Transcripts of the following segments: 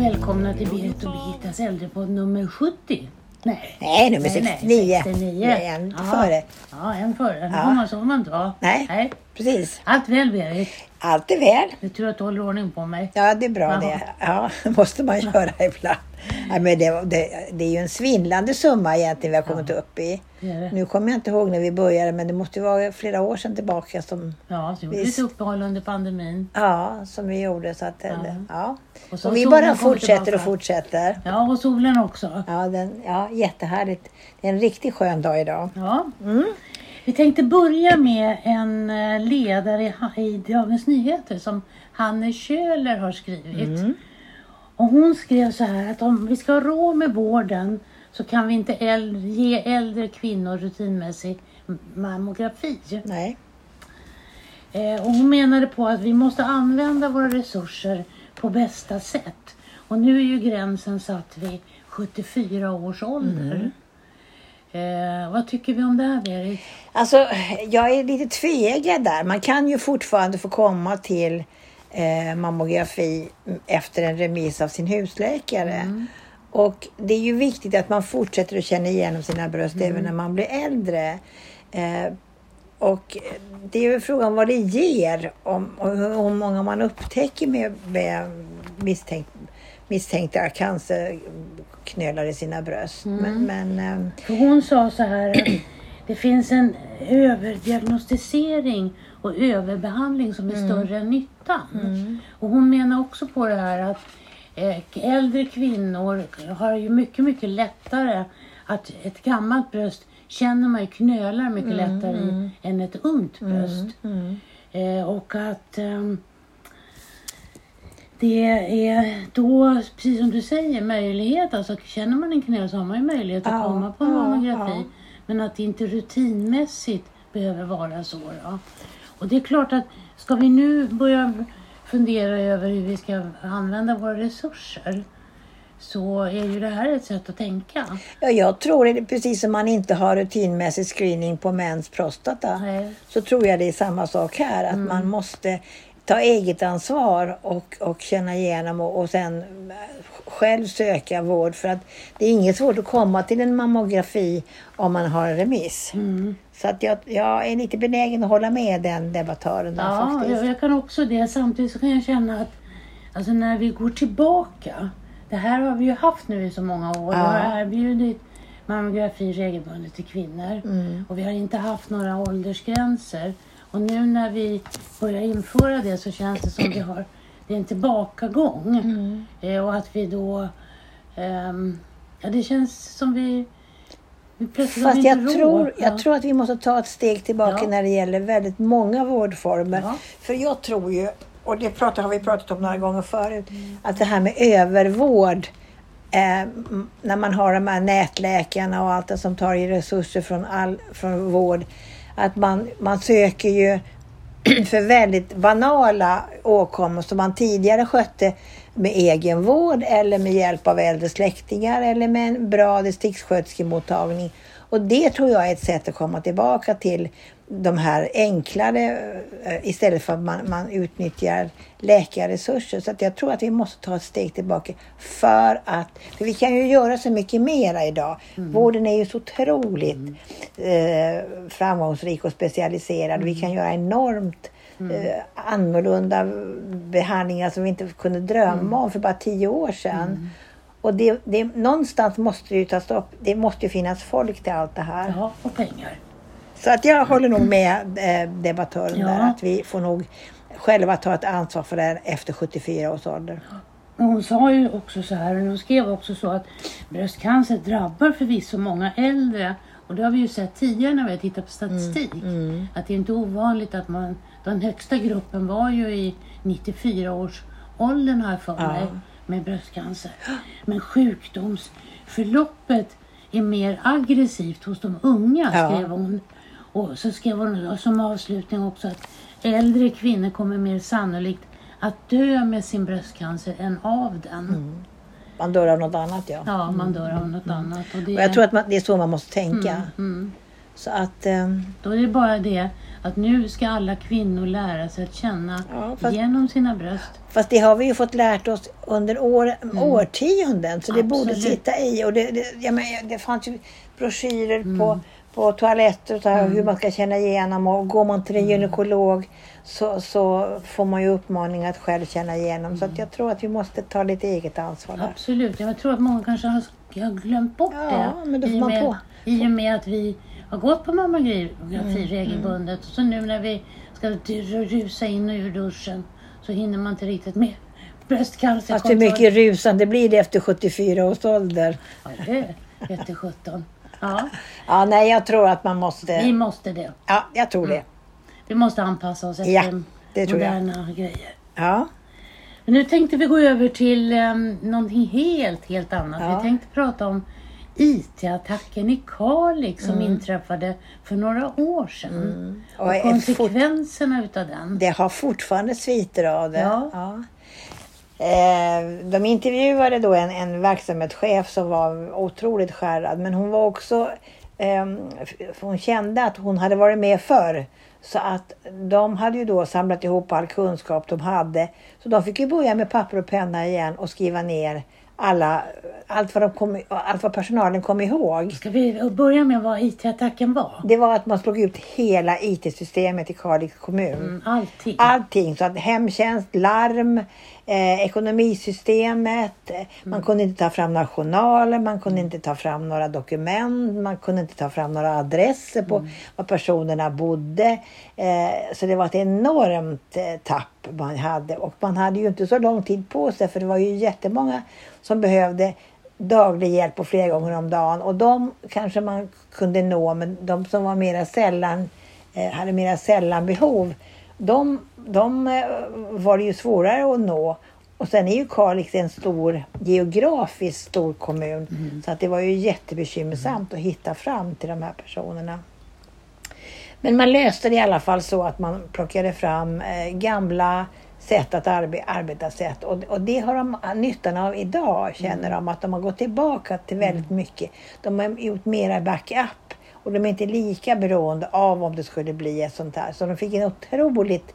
välkomna till Berit och Birgittas äldrepodd nummer 70. Nej, Nej, nummer 69. 69. Det är en ja. före. Ja, en före. Ja. Ja. Man, så får man inte vara. Nej. Precis. Allt väl Berit? Allt är väl. Det är tur att du håller ordning på mig. Ja, det är bra Jaha. det. Ja, måste man göra ibland. Ja, men det, det, det är ju en svindlande summa egentligen vi har kommit upp i. Det är det. Nu kommer jag inte ihåg när vi började, men det måste ju vara flera år sedan tillbaka som, Ja, så gjorde Visst. lite uppehåll under pandemin. ja, som vi gjorde. Så att, Ja. ja. Ja. Och så Och vi bara fortsätter och fortsätter. Ja, och solen också. Ja, den, ja, jättehärligt. Det är en riktigt skön dag idag. Ja. Mm. Vi tänkte börja med en eh, ledare i- i Dagens Nyheter som Hanne Köhler har skrivit. Mm. Och hon skrev så här att om vi ska ha råd med vården så kan vi inte äldre, ge äldre kvinnor rutinmässig mammografi. Nej. Eh, och hon menade på att vi måste använda våra resurser på bästa sätt. Och nu är ju gränsen satt vid 74 års ålder. Eh, vad tycker vi om det här Berit? Alltså, jag är lite tveeggad där. Man kan ju fortfarande få komma till eh, mammografi efter en remiss av sin husläkare. Och det är ju viktigt att man fortsätter att känna igenom sina bröst även när man blir äldre. Eh, och det är ju frågan vad det ger om, och hur många man upptäcker med, med misstänkt, misstänkta cancerknölar i sina bröst. Men, men eh, hon sa så här det finns en överdiagnostisering och överbehandling som är större än nyttan. Och hon menar också på det här att eh, äldre kvinnor har ju mycket, mycket lättare att ett gammalt bröst känner man ju knölar mycket lättare i än ett ungt bröst. Eh, och att ehm, det är då, precis som du säger, möjlighet. Alltså känner man en knöl så har man ju möjlighet att Ja, komma på en ja, mammografi. ja. Men att det inte rutinmässigt behöver vara så. Då. Och det är klart att ska vi nu börja fundera över hur vi ska använda våra resurser så är ju det här ett sätt att tänka. Ja, jag tror det precis som man inte har rutinmässig screening på mäns prostata. Nej. Så tror jag det är samma sak här. Att man måste ta eget ansvar och, och känna igenom och, och sen själv söka vård. För att det är inget svårt att komma till en mammografi om man har en remiss. Mm. Så att jag, jag är lite benägen att hålla med den debattören där Ja, faktiskt. jag, jag kan också det. Samtidigt så kan jag känna att alltså när vi går tillbaka. Det här har vi ju haft nu i så många år. Ja. har erbjudit mammografi regelbundet till kvinnor. Mm. Och vi har inte haft några åldersgränser. Och nu när vi börjar införa det så känns det som vi har det är en tillbakagång. Mm. Eh, och att vi då... ehm, ja, det känns som vi... vi plötsligt har Fast jag tror, jag tror att vi måste ta ett steg tillbaka Ja. när det gäller väldigt många vårdformer. Ja. För jag tror ju, och det pratar, har vi pratat om några gånger förut, att det här med övervård Eh, när man har de här nätläkarna och allt det som tar i resurser från, all, från vård. Att man, man söker ju för väldigt banala åkommor som man tidigare skötte med egen vård eller med hjälp av äldre släktingar eller med en bra distriktssköterskemottagning. Och det tror jag är ett sätt att komma tillbaka till de här enklare eh, istället för att man, man utnyttjar läkarresurser. Så att jag tror att vi måste ta ett steg tillbaka för att, för vi kan ju göra så mycket mera idag. Vården är ju så otroligt eh, framgångsrik och specialiserad. Vi kan göra enormt eh, annorlunda behandlingar som vi inte kunde drömma om för bara tio år sedan. Och det, det, någonstans måste det ju ta stopp. Det måste ju finnas folk till allt det här. Ja, och pengar. Så att jag håller nog med eh, debattören Ja. där att vi får nog själva ta ett ansvar för det här efter 74 års ålder. Men Hon sa ju också så här, och hon skrev också så att bröstcancer drabbar förvisso många äldre. Och det har vi ju sett tidigare när vi har tittat på statistik. Att det är inte ovanligt att man, den högsta gruppen var ju i 94 års åldern har jag för mig, med bröstcancer. Men sjukdomsförloppet är mer aggressivt hos de unga, Ja. skrev hon. Och så skrev hon som avslutning också att äldre kvinnor kommer mer sannolikt att dö med sin bröstcancer än av den. Man dör av något annat ja. Ja, man dör av något annat. Och det, Och jag tror att man, det är så man måste tänka. mm, Så att, eh, Då är det bara det Att nu ska alla kvinnor lära sig att känna Ja, fast- genom sina bröst. Fast det har vi ju fått lärt oss under år, årtionden. Så det borde Mm. Absolut. sitta i. Och det, det, jag menar, det fanns ju broschyrer Mm. på, på toaletter och så här, hur man ska känna igenom. Och går man till en Mm. gynekolog så, så får man ju uppmaning att själv känna igenom. Så Mm. jag tror att vi måste ta lite eget ansvar där. Absolut. Jag tror att många kanske har, har glömt bort Ja, det. men då får i, man med, på. I och med att vi har gått på mammografi Mm, regelbundet. Och så nu när vi ska ru- rusa in och ur duschen så hinner man inte riktigt med Fast hur bröstcancerkontroll. mycket rusande blir det efter 74 års ålder? Ja, det vete sjutton. Ja, Ja, nej, jag tror att man vi måste... måste det. Ja, jag tror det. Vi måste anpassa oss efter Ja, det tror jag. moderna grejer. Ja, Men nu tänkte vi gå över till um, någonting helt, helt annat. Ja. Vi tänkte prata om IT-attacken i Kalix som inträffade för några år sedan. Mm. Och Och, konsekvenserna utav den. det har fortfarande sviter av det. Ja. Eh, Eh, de intervjuade då en, en verksamhetschef som var otroligt skärrad men hon var också ehm, hon kände att hon hade varit med förr. Så att de hade ju då samlat ihop all kunskap de hade. Så de fick ju börja med papper och penna igen och skriva ner alla, allt, vad de kom, allt vad personalen kom ihåg. Ska vi börja med vad IT-attacken var? Det var att man slog ut hela IT-systemet i Kalix kommun. Mm, allting. Allting, så att hemtjänst, larm, eh, ekonomisystemet, eh, man kunde inte ta fram några journaler, man kunde inte ta fram några dokument, man kunde inte ta fram några adresser på var personerna bodde. Eh, så det var ett enormt eh, tapp man hade och man hade ju inte så lång tid på sig för det var ju jättemånga som behövde daglig hjälp och flera gånger om dagen och de kanske man kunde nå men de som var mera sällan eh, hade mera sällan behov de, de eh, var det ju svårare att nå. Och sen är ju Kalix en stor, geografiskt stor kommun. Så att det var ju jättebekymmersamt att hitta fram till de här personerna. Men man löste det i alla fall så att man plockade fram eh, gamla sätt att arbe arbeta sätt. Och, och det har de nyttan av idag, känner de. Att de har gått tillbaka till väldigt mycket. De har gjort mera backup. Och de är inte lika beroende av om det skulle bli ett sånt här. Så de fick en otroligt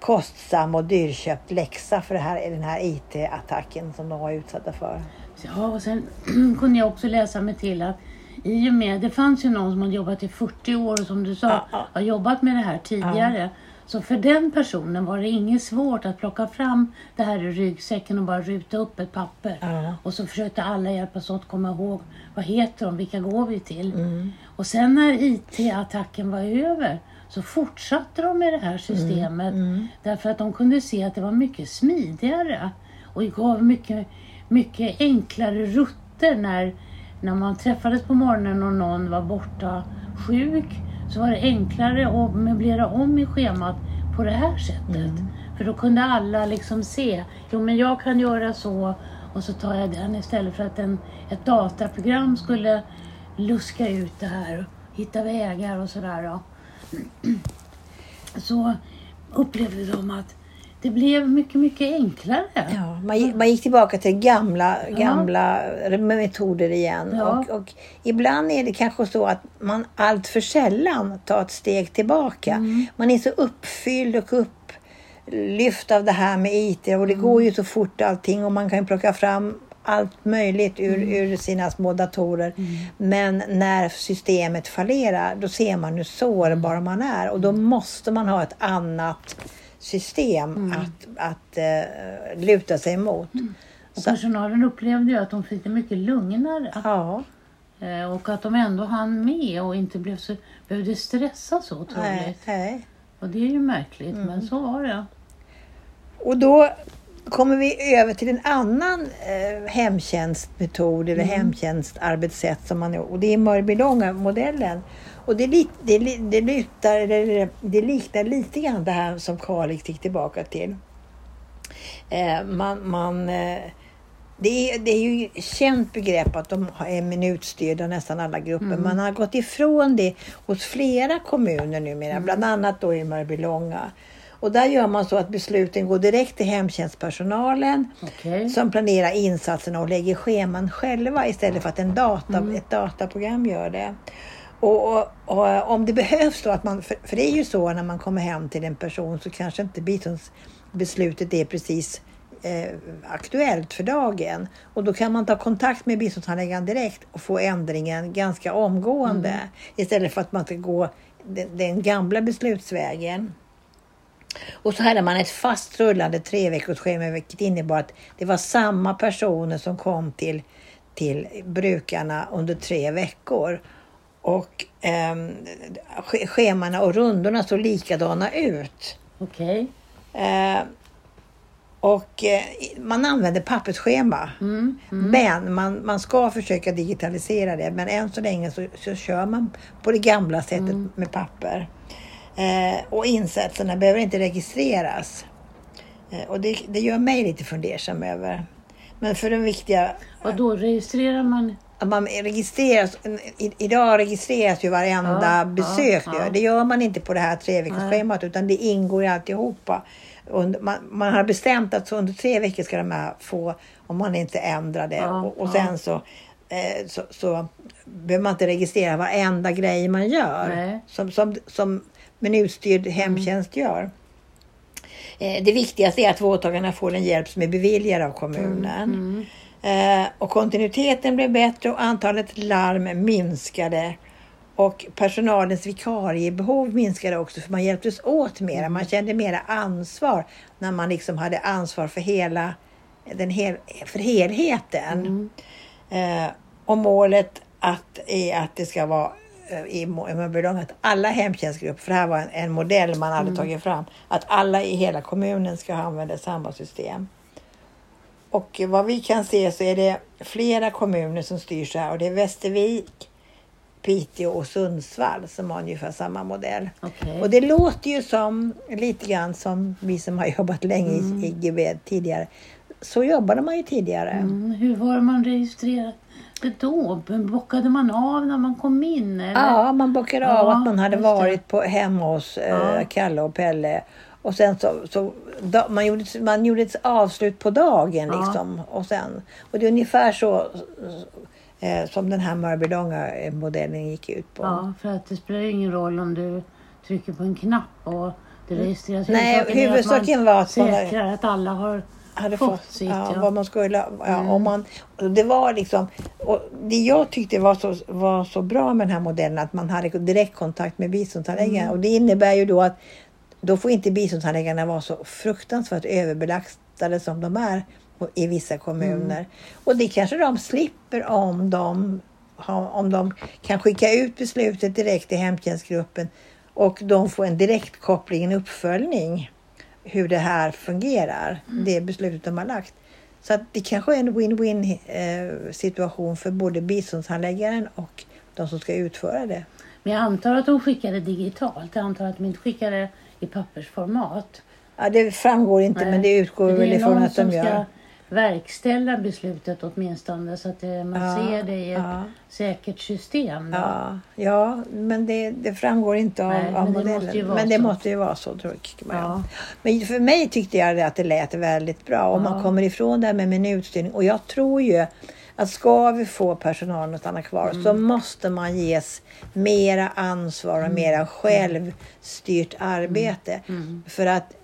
kostsam och dyrköpt läxa för det här, den här IT-attacken som de var utsatta för. Ja, och sen kunde jag också läsa mig till att i och med, det fanns ju någon som hade jobbat i 40 år och som du sa, Ja, ja. har jobbat med det här tidigare. Så för den personen var det inget svårt att plocka fram det här i ryggsäcken och bara ruta upp ett papper. Ja. Och så försökte alla hjälpas åt att komma ihåg, vad heter de, vilka går vi till? Mm. Och sen när IT-attacken var över så fortsatte de med det här systemet. Mm. Därför att de kunde se att det var mycket smidigare och gav mycket, mycket enklare rutter när, när man träffades på morgonen och någon var borta sjuk. Så var det enklare att möblera om i schemat på det här sättet. För då kunde alla liksom se, jo men jag kan göra så och så tar jag den istället för att en, ett dataprogram skulle luska ut det här och hitta vägar och sådär. Så upplevde de att det blev mycket, mycket enklare. Ja, man, gick, man gick tillbaka till gamla, gamla metoder igen. Ja. Och, och ibland är det kanske så att man allt för sällan tar ett steg tillbaka. Mm. Man är så uppfylld och upplyft av det här med IT och det går ju så fort allting och man kan ju plocka fram allt möjligt ur, Mm. ur sina små datorer. Men när systemet fallerar då ser man hur sårbar man är och då måste man ha ett annat system att, att eh, luta sig emot. Och Så, personalen upplevde ju att de fick det mycket lugnare. ja, Eh, Och att de ändå hann med och inte blev så, behövde stressa så nej, otroligt. nej. Och det är ju märkligt, men så var det. Och då kommer vi över till en annan eh, hemtjänstmetod eller hemtjänstarbetssätt som man och det är Mörbylånga-modellen. Och det, lik- det, li- det, lutar, eller det liknar lite grann det här som Kalix gick tillbaka till. Eh, man, man, eh, det, är, det är ju känt begrepp att de är minutstyrda nästan alla grupper. Man har gått ifrån det hos flera kommuner numera, bland annat då i Mörbylånga. Och där gör man så att besluten går direkt till hemtjänstpersonalen Okej. som planerar insatserna och lägger scheman själva istället för att en data, ett dataprogram gör det. Och, och, och om det behövs då att man, för, för det är ju så när man kommer hem till en person så kanske inte biståndsbeslutet är precis eh, aktuellt för dagen. Och då kan man ta kontakt med biståndshandläggaren direkt och få ändringen ganska omgående. Mm. Istället för att man ska gå den, den gamla beslutsvägen. Och så hade man ett fast rullande treveckorsschema vilket innebar att det var samma personer som kom till, till brukarna under tre veckor. Och eh, schemana och rundorna såg likadana ut. Okej. Okay. Eh, och eh, man använder pappersschema. Mm, mm. Men man, man ska försöka digitalisera det. Men än så länge så, så kör man på det gamla sättet mm. med papper. Eh, och insatserna behöver inte registreras. Eh, och det, det gör mig lite fundersam över. Men för den viktiga... Och då registrerar man? Man registreras, idag registreras ju varenda ja, besök. Ja, ja. Det gör man inte på det här treveckorsschemat utan det ingår i alltihopa. Man, man har bestämt att under tre veckor ska de här få, om man inte ändrar det. Och, och sen så, eh, så, så behöver man inte registrera varenda grej man gör. Som, som, som minutstyrd hemtjänst mm. gör. Eh, det viktigaste är att vårdtagarna får den hjälp som är beviljad av kommunen. Mm. Mm. Eh, och kontinuiteten blev bättre och antalet larm minskade. Och personalens vikariebehov minskade också för man hjälptes åt mera. Man mm. kände mera ansvar när man liksom hade ansvar för hela den hel, för helheten. Mm. Eh, och målet att, är att det ska vara eh, i Mörbylång att alla hemtjänstgrupper, för det här var en, en modell man hade mm. tagit fram, att alla i hela kommunen ska använda samma system. Och vad vi kan se så är det flera kommuner som styr så här och det är Västervik, Piteå och Sundsvall som har ungefär samma modell. Okay. Och det låter ju som lite grann som vi som har jobbat länge mm. i GB tidigare. Så jobbade man ju tidigare. Mm. Hur var man registrerad då? Bockade man av när man kom in? Eller? Ja, man bockade ja, av att man hade varit på, hemma hos eh, ja. Kalle och Pelle. Och sen så, så man, gjorde, man gjorde ett avslut på dagen liksom. Och, sen, och det är ungefär så eh, som den här Mörbylånga-modellen gick ut på. Ja, för att det spelar ingen roll om du trycker på en knapp och det registreras. Nej, huvudsaken var att man säkrar att alla har hade fått, fått sitt. Ja, ja. Vad man skulle, ja, mm. om man, det var liksom, och det jag tyckte var så, var så bra med den här modellen att man hade direktkontakt med biståndsanläggaren. Mm. Och det innebär ju då att då får inte biståndsanläggarna vara så fruktansvärt överbelastade som de är i vissa kommuner. Mm. Och det kanske de slipper om de, om de kan skicka ut beslutet direkt till hemtjänstgruppen och de får en direktkoppling, en uppföljning hur det här fungerar, mm. det beslutet de har lagt. Så att det kanske är en win-win eh, situation för både biståndshandläggaren och de som ska utföra det. Men jag antar att de skickar det digitalt. Jag antar att de inte skickar det i pappersformat. Ja, det framgår inte, Nej. men det utgår väl ifrån att de gör verkställa beslutet åtminstone så att det, man ja, ser det i ett ja. säkert system. Då. Ja, ja, men det, det framgår inte av, Nej, av men modellen. Det men det så. måste ju vara så, tror jag. Ja. Men för mig tyckte jag att det lät väldigt bra och man kommer ifrån det här med minutstyrning. Och jag tror ju att ska vi få personalen att stanna kvar mm. så måste man ges mera ansvar och mm. mera självstyrt arbete. Mm. mm. För att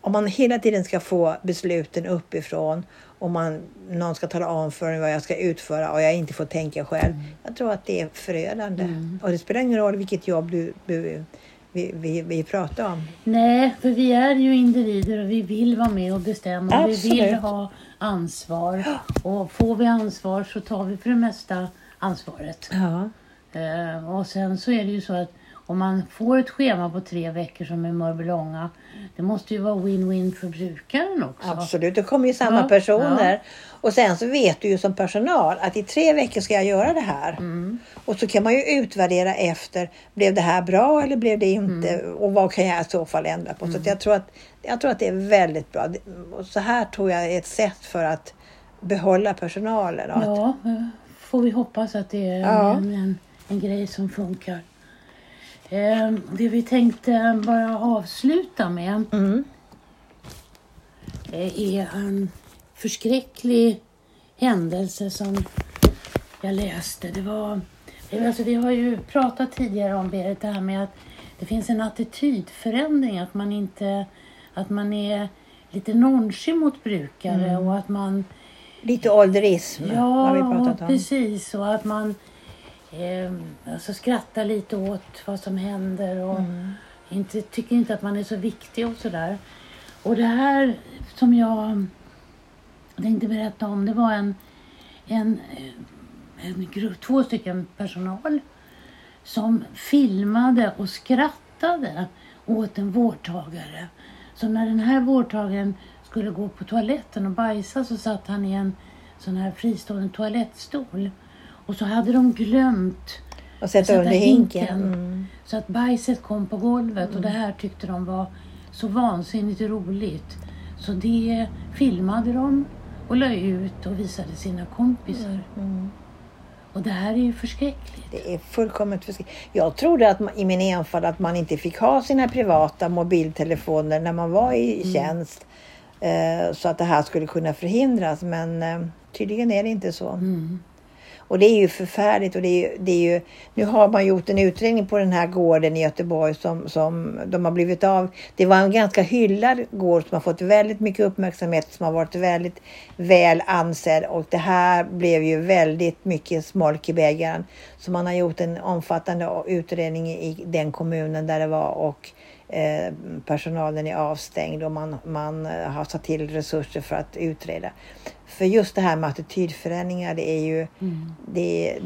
om man hela tiden ska få besluten uppifrån och man, någon ska tala om för mig vad jag ska utföra och jag inte får tänka själv. Mm. Jag tror att det är förödande. Mm. Och det spelar ingen roll vilket jobb du, du vi, vi, vi pratar om. Nej, för vi är ju individer och vi vill vara med och bestämma. Absolut. Vi vill ha ansvar. Och får vi ansvar så tar vi för det mesta ansvaret. Ja. Uh, och sen så är det ju så att om man får ett schema på tre veckor som är Mörbylånga, det måste ju vara win-win för brukaren också. Absolut, det kommer ju samma ja, personer. Ja. Och sen så vet du ju som personal att i tre veckor ska jag göra det här. Mm. Och så kan man ju utvärdera efter, blev det här bra eller blev det inte? Mm. Och vad kan jag i så fall ändra på? Mm. Så jag, tror att, jag tror att det är väldigt bra. Och så här tror jag är ett sätt för att behålla personalen. Ja, får vi hoppas att det är ja. en, en, en grej som funkar. Eh, det vi tänkte bara avsluta med mm. Eh, är en förskräcklig händelse som jag läste. Det var Alltså, vi har ju pratat tidigare om Berit, det här med att det finns en attitydförändring. Att man inte att man är lite nonchig mot brukare Mm. och att man Lite ålderism har vi Ja, pratat om. precis. Och att man eh, alltså skrattar lite åt vad som händer och Mm. inte, tycker inte att man är så viktig och sådär. Och det här som jag tänkte berätta om, det var en, en, en grupp, två stycken personal som filmade och skrattade åt en vårdtagare. Så när den här vårdtagaren skulle gå på toaletten och bajsa så satt han i en sån här fristående toalettstol. Och så hade de glömt Och sätta sätta under hinken. hinken. Mm. så att bajset kom på golvet och det här tyckte de var så vansinnigt roligt. Så det filmade de och la ut och visade sina kompisar. Mm. Och det här är ju förskräckligt. Det är fullkomligt förskräckligt. Jag trodde att man, i min enfald att man inte fick ha sina privata mobiltelefoner när man var i Mm. tjänst. Eh, så att det här skulle kunna förhindras. Men eh, tydligen är det inte så. Mm. Och det är ju förfärligt. Och det är ju, det är ju, nu har man gjort en utredning på den här gården i Göteborg som, som de har blivit av. Det var en ganska hyllad gård som har fått väldigt mycket uppmärksamhet, som har varit väldigt väl ansedd. Och det här blev ju väldigt mycket smolk i bägaren. Så man har gjort en omfattande utredning i den kommunen där det var och eh, personalen är avstängd och man, man eh, har satt till resurser för att utreda. För just det här med attitydförändringar, det är ju Mm. det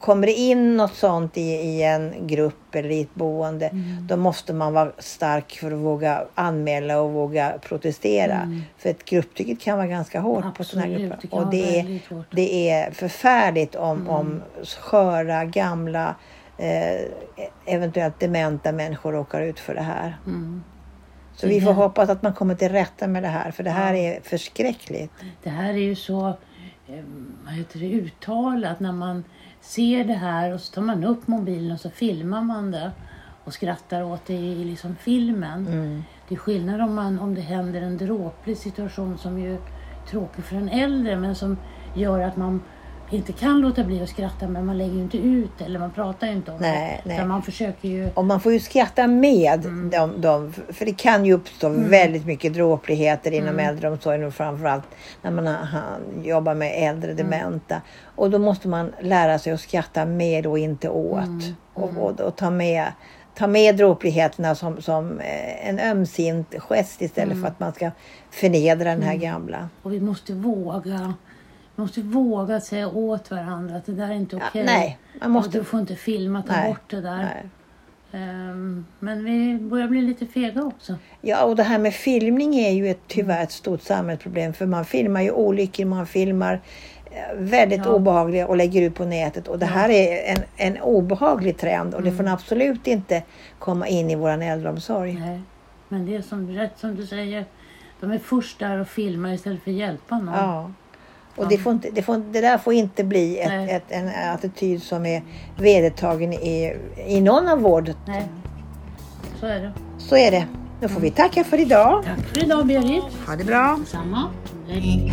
kommer det in något sånt i, i en grupp eller i ett boende, Mm. då måste man vara stark för att våga anmäla och våga protestera. Mm. För ett grupptrycket kan vara ganska hårt på sådana här Absolut, grupper. det Och det är, det är förfärligt om, Mm. om sköra, gamla, eh, eventuellt dementa människor råkar ut för det här. Mm. Så Det vi får är- hoppas att man kommer till rätta med det här, för det här Ja. är förskräckligt. Det här är ju så eh, vad heter det, uttalat när man ser det här och så tar man upp mobilen och så filmar man det och skrattar åt det i liksom filmen. Mm. Det är skillnad om, man, om det händer en dråplig situation som ju är tråkig för en äldre men som gör att man inte kan låta bli att skratta men man lägger ju inte ut eller man pratar ju inte om Nej, det. nej. Man försöker ju... Och man får ju skratta med Mm. dem, dem, för det kan ju uppstå väldigt mycket dråpligheter inom Mm. äldreomsorgen och framförallt när man han, jobbar med Mm. äldre dementa. Och då måste man lära sig att skratta med och inte åt. Mm. Och, och, och ta med Ta med dråpligheterna som, som eh, en ömsint gest istället Mm. för att man ska förnedra den här gamla. Och vi måste våga. Måste våga säga åt varandra att det där är inte Ja, okej. nej, man Och måste... du får inte filma, ta Nej, bort det där. Ehm, men vi börjar bli lite fega också. Ja, och det här med filmning är ju ett, tyvärr ett stort samhällsproblem. För man filmar ju olyckor, man filmar eh, väldigt Ja. obehagliga och lägger ut på nätet. Och det här är en, en obehaglig trend och det får absolut inte komma in i våran äldreomsorg. Nej. Men det är som, rätt som du säger. De är först där och filmar istället för att hjälpa någon. Ja. Och det, får inte, det, får, det där får inte bli ett, ett, en attityd som är vedertagen i, i någon av vård. Nej. Så är det. Så är det. Då får vi tacka för idag. Tack för idag Berit. Ha det bra. Samma. Hej.